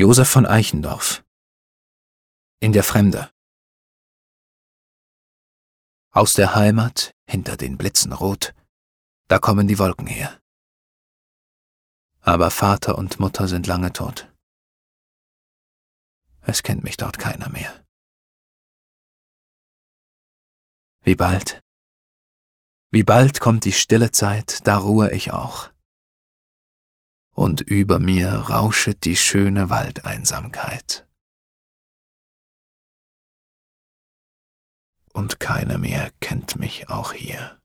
Josef von Eichendorff In der Fremde Aus der Heimat, hinter den Blitzen rot, da kommen die Wolken her. Aber Vater und Mutter sind lange tot. Es kennt mich dort keiner mehr. Wie bald, wie bald kommt die stille Zeit, da ruhe ich auch und über mir rauschet die schöne Waldeinsamkeit. Und keiner mehr kennt mich auch hier.